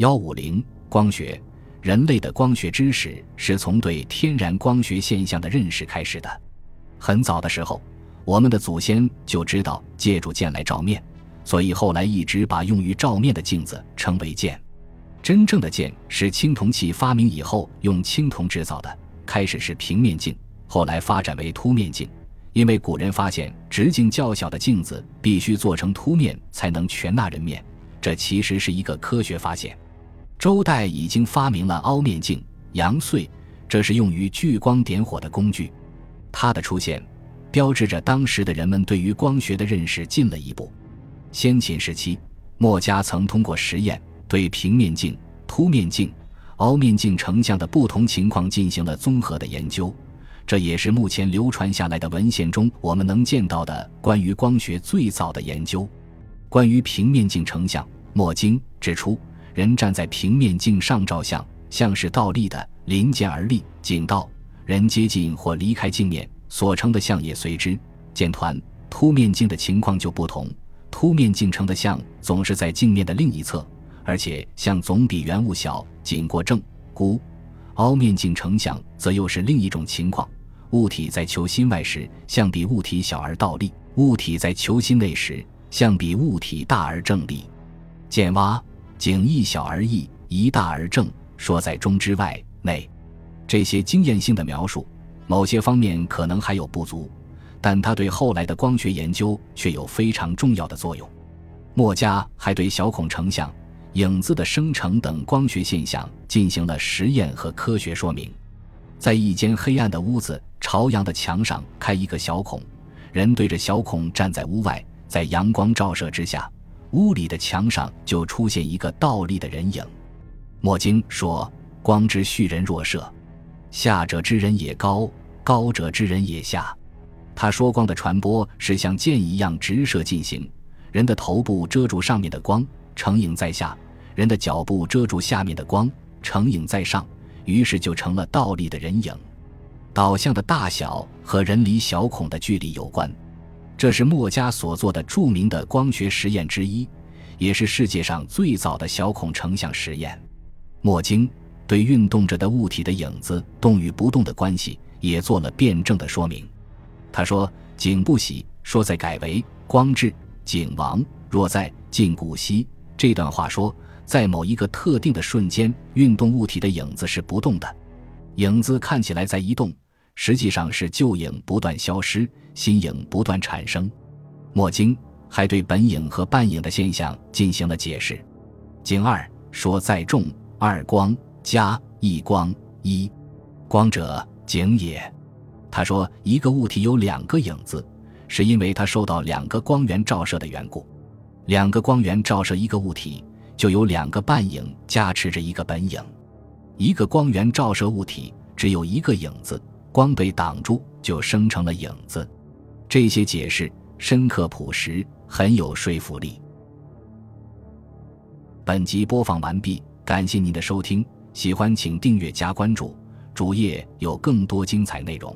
幺五零光学，人类的光学知识是从对天然光学现象的认识开始的。很早的时候，我们的祖先就知道借助剑来照面，所以后来一直把用于照面的镜子称为剑。真正的剑是青铜器发明以后用青铜制造的，开始是平面镜，后来发展为凸面镜。因为古人发现直径较小的镜子必须做成凸面才能全纳人面，这其实是一个科学发现。周代已经发明了凹面镜、阳燧，这是用于聚光点火的工具。它的出现，标志着当时的人们对于光学的认识进了一步。先秦时期，墨家曾通过实验对平面镜、凸面镜、凹面镜成像的不同情况进行了综合的研究。这也是目前流传下来的文献中我们能见到的关于光学最早的研究。关于平面镜成像，墨经指出，人站在平面镜上照相，像是倒立的，临肩而立；景道，人接近或离开镜面，所成的像也随之。见团，凸面镜的情况就不同，凸面镜成的像总是在镜面的另一侧，而且像总比原物小，景过正。孤凹面镜成像则又是另一种情况。物体在球心外时，像比物体小而倒立；物体在球心内时，像比物体大而正立。见蛙，景一小而异，一大而正，说在中之外内。这些经验性的描述，某些方面可能还有不足，但它对后来的光学研究却有非常重要的作用。墨家还对小孔成像、影子的生成等光学现象进行了实验和科学说明。在一间黑暗的屋子，朝阳的墙上开一个小孔，人对着小孔站在屋外，在阳光照射之下，屋里的墙上就出现一个倒立的人影。墨经说：“光之煦人若射，下者之人也高，高者之人也下。”他说光的传播是像箭一样直射进行，人的头部遮住上面的光，成影在下；人的脚部遮住下面的光，成影在上。于是就成了倒立的人影，导向的大小和人离小孔的距离有关。这是墨家所做的著名的光学实验之一，也是世界上最早的小孔成像实验。墨经对运动着的物体的影子动与不动的关系也做了辩证的说明。他说：“景不喜，说在改为光至；景亡，若在静古稀。”这段话说。在某一个特定的瞬间，运动物体的影子是不动的，影子看起来在移动，实际上是旧影不断消失，新影不断产生。墨经还对本影和半影的现象进行了解释。经二说在众二光加一光一光者景也。他说一个物体有两个影子，是因为它受到两个光源照射的缘故。两个光源照射一个物体。就有两个半影加持着一个本影，一个光源照射物体只有一个影子，光被挡住就生成了影子。这些解释深刻朴实，很有说服力。本集播放完毕，感谢您的收听，喜欢请订阅加关注，主页有更多精彩内容。